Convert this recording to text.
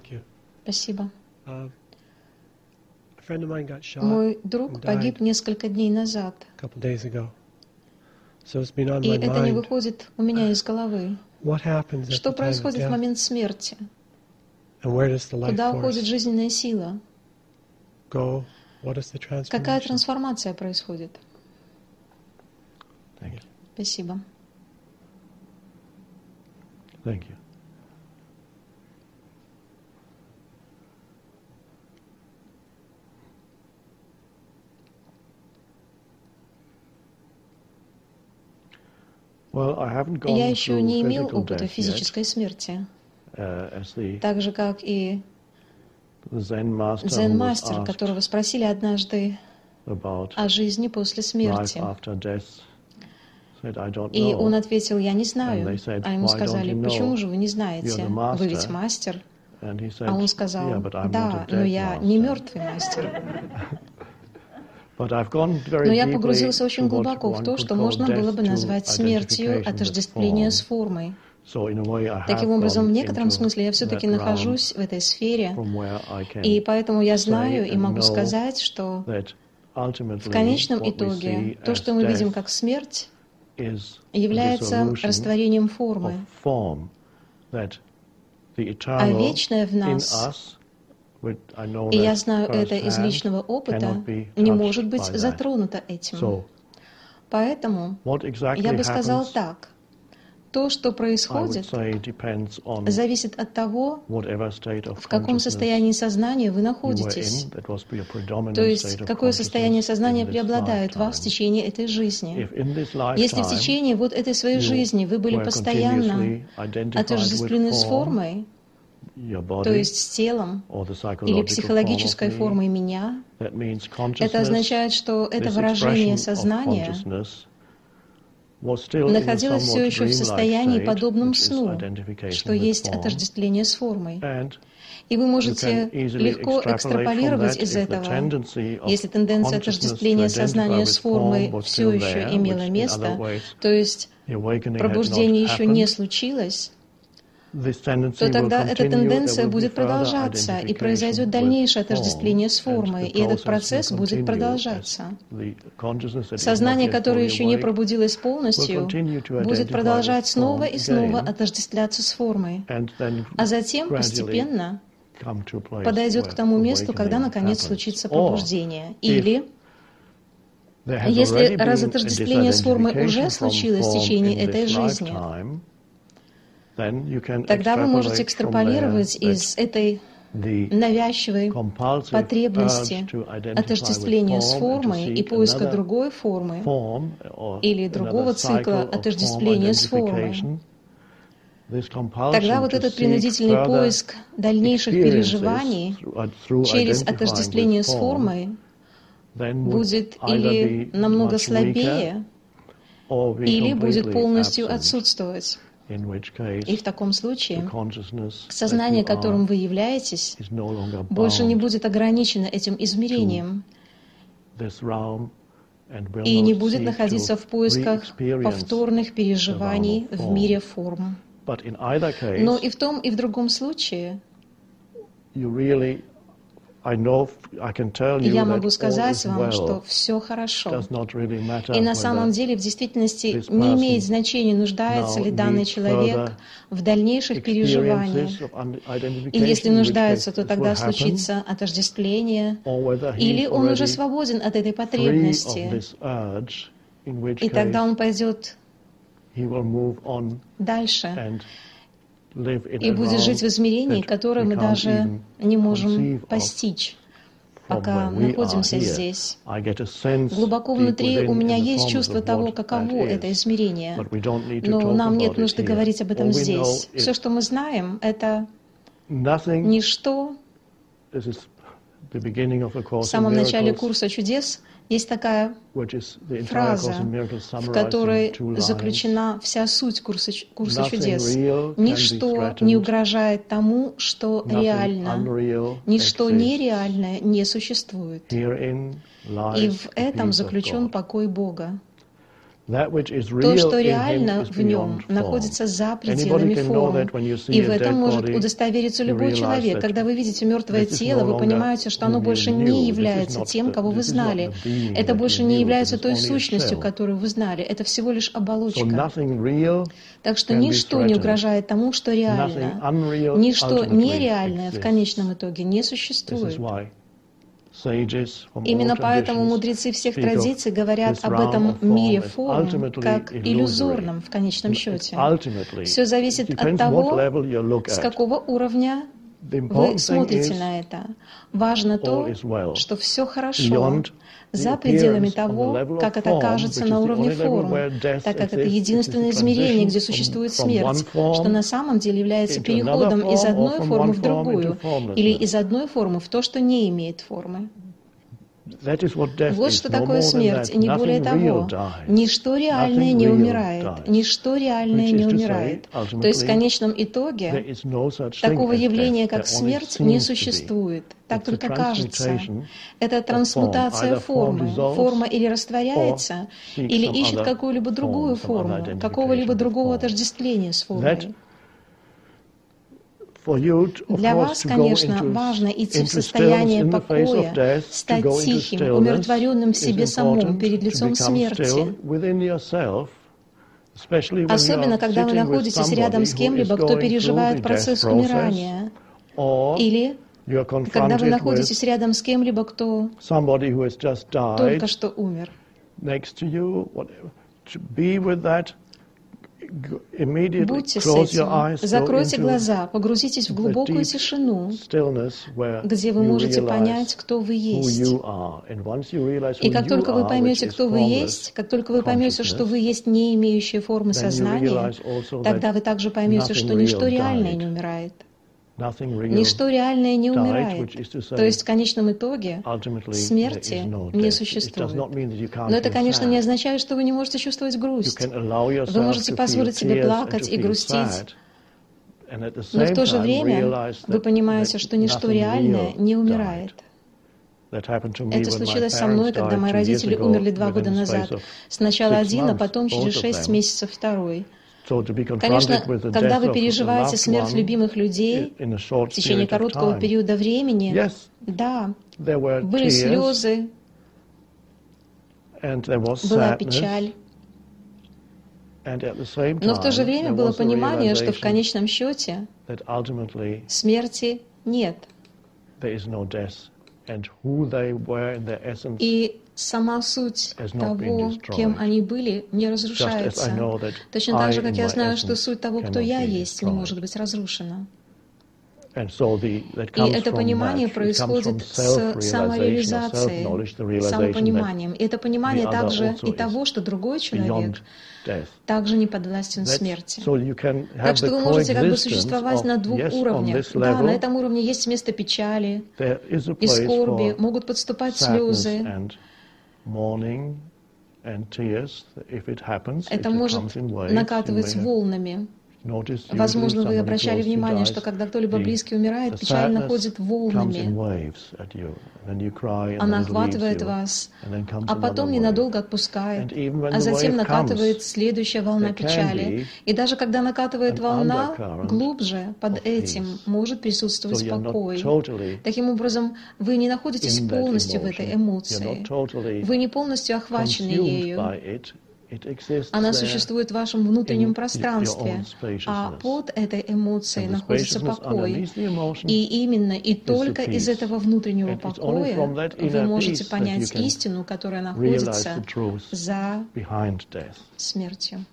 Thank you. Спасибо. Uh, a friend of mine got shot Мой друг погиб несколько дней назад, a couple days ago. So it's been on и my это не выходит у меня из головы. What happens at Что the time of происходит в момент смерти? and where does the life Куда уходит жизненная сила? go? What is the Какая трансформация происходит? Thank you. Спасибо. Thank you. Я еще не имел опыта физической смерти, uh, так же, как и дзен-мастер, asked которого спросили однажды о жизни после смерти. И он ответил, я не знаю. А ему "Why don't сказали, почему же вы не знаете? Вы ведь master." мастер. А он сказал, да, но я не мертвый мастер. Но я погрузился очень глубоко в то, что можно было бы назвать смертью form. с формой. Таким образом, в некотором смысле я все-таки нахожусь в этой сфере, и поэтому я знаю и могу сказать, что в конечном итоге то, что мы видим как смерть, является растворением формы, а вечное в нас, и я знаю это из личного опыта, не может быть затронуто этим. Поэтому я бы сказал так. То, что происходит, зависит от того, в каком состоянии сознания вы находитесь. То есть, какое состояние сознания преобладает в вас в течение этой жизни. Если в течение вот этой своей жизни вы были постоянно отождествлены с формой, то есть с телом или психологической формой меня, это означает, что это выражение сознания находилось все еще в состоянии подобном сну, что есть отождествление с формой. И вы можете легко экстраполировать из этого, если тенденция отождествления сознания с формой все еще имела место, то есть пробуждение еще не случилось, то тогда эта тенденция будет продолжаться, и произойдет дальнейшее form, отождествление с формой, и этот процесс будет продолжаться. Сознание, которое еще не пробудилось полностью, будет продолжать снова и снова отождествляться с формой, а затем постепенно подойдет к тому месту, когда наконец случится пробуждение. Или, если already been раз a отождествление с формой уже случилось в течение этой жизни, тогда вы можете экстраполировать из этой навязчивой потребности отождествления с формой и поиска другой формы или другого цикла отождествления с формой, тогда вот этот принудительный поиск дальнейших переживаний through через отождествление с формой будет или намного слабее, или будет полностью отсутствовать. И в таком случае сознание, которым вы являетесь, больше не будет ограничено этим измерением и не будет находиться в поисках повторных переживаний в мире форм. Но и в том, и в другом случае я могу сказать вам, что все хорошо. И на самом деле, в действительности, не имеет значения, нуждается ли данный человек в дальнейших переживаниях. И если нуждается, то тогда случится отождествление, или он уже свободен от этой потребности, и тогда он пойдет дальше и будет жить в измерении, которое мы даже не можем постичь, пока находимся здесь. Глубоко внутри у меня есть чувство того, каково это измерение. Но нам нет нужды говорить об этом здесь. Все, что мы знаем, это ничто. В самом начале курса чудес есть такая фраза, в которой заключена вся суть курса, курса чудес. Ничто не угрожает тому, что реально. Ничто нереальное не существует. И в этом заключен покой Бога. То, что реально в нем, находится за пределами can know форм. that when you see И в этом может удостовериться любой человек. Когда вы видите мертвое тело, вы понимаете, что оно больше не является тем, кого вы знали. Это больше не является той сущностью, которую вы знали. Это всего лишь оболочка. Так что ничто не угрожает тому, что реально. Ничто нереальное в конечном итоге не существует. Именно поэтому мудрецы всех традиций говорят об этом мире форм как иллюзорном в конечном счете. Все зависит от того, с какого уровня вы смотрите на это. Важно то, что все хорошо за пределами того, как это кажется на уровне only level форм, where death так как это единственное измерение, где существует смерть, что на самом деле является переходом из одной формы в другую, или из одной формы в то, что не имеет формы. Вот что такое смерть, и не более того. Ничто реальное не умирает. Ничто реальное не умирает. То есть в конечном итоге такого явления, как смерть, не существует. Так только кажется. Это трансмутация формы. Форма или растворяется, или ищет какую-либо другую форму, какого-либо другого отождествления с формой. Для вас, конечно, важно идти в состояние покоя, стать тихим, умиротворенным в себе самом important, перед лицом смерти. Особенно, когда вы находитесь рядом с кем-либо, кто переживает процесс умирания, или когда вы находитесь рядом с кем-либо, кто только что умер. Будьте с этим, закройте глаза, погрузитесь в глубокую тишину, где вы можете понять, кто вы есть. И как только вы поймете, кто вы есть, как только вы поймете, что вы есть не имеющая формы сознания, тогда вы также поймете, что ничто реальное не умирает. Ничто реальное не умирает. То есть в конечном итоге смерти не существует. Но это, конечно, не означает, что вы не можете чувствовать грусть. Вы можете позволить себе плакать и грустить. Но в то же время вы понимаете, что ничто реальное не умирает. Это случилось со мной, когда мои родители умерли два года назад. Сначала один, а потом через шесть месяцев второй. Конечно, когда вы переживаете смерть любимых людей в течение короткого периода времени, да, были слезы, была печаль. Но в то же время было понимание, что в конечном счете смерти нет. И сама суть того, кем они были, не разрушается. Точно так же, как я знаю, что суть того, кто я есть, не может быть разрушена. И это понимание происходит с самореализацией, самопониманием. И это понимание также и того, что другой человек также не подвластен смерти. Так что вы можете как бы существовать на двух уровнях. Да, на этом уровне есть место печали и скорби, могут подступать слезы. and mourning and tears. If it happens, Это it может comes in waves. накатывать You may have волнами. Возможно, вы обращали внимание, что когда кто-либо близкий умирает, печаль находит волнами. Она охватывает вас, а потом ненадолго отпускает, а затем накатывает следующая волна печали. И даже когда накатывает волна, глубже под этим может присутствовать покой. Таким образом, вы не находитесь полностью в этой эмоции. Вы не полностью охвачены ею. Она существует в вашем внутреннем пространстве, а под этой эмоцией находится покой. И именно и только из этого внутреннего покоя вы можете понять истину, которая находится за смертью.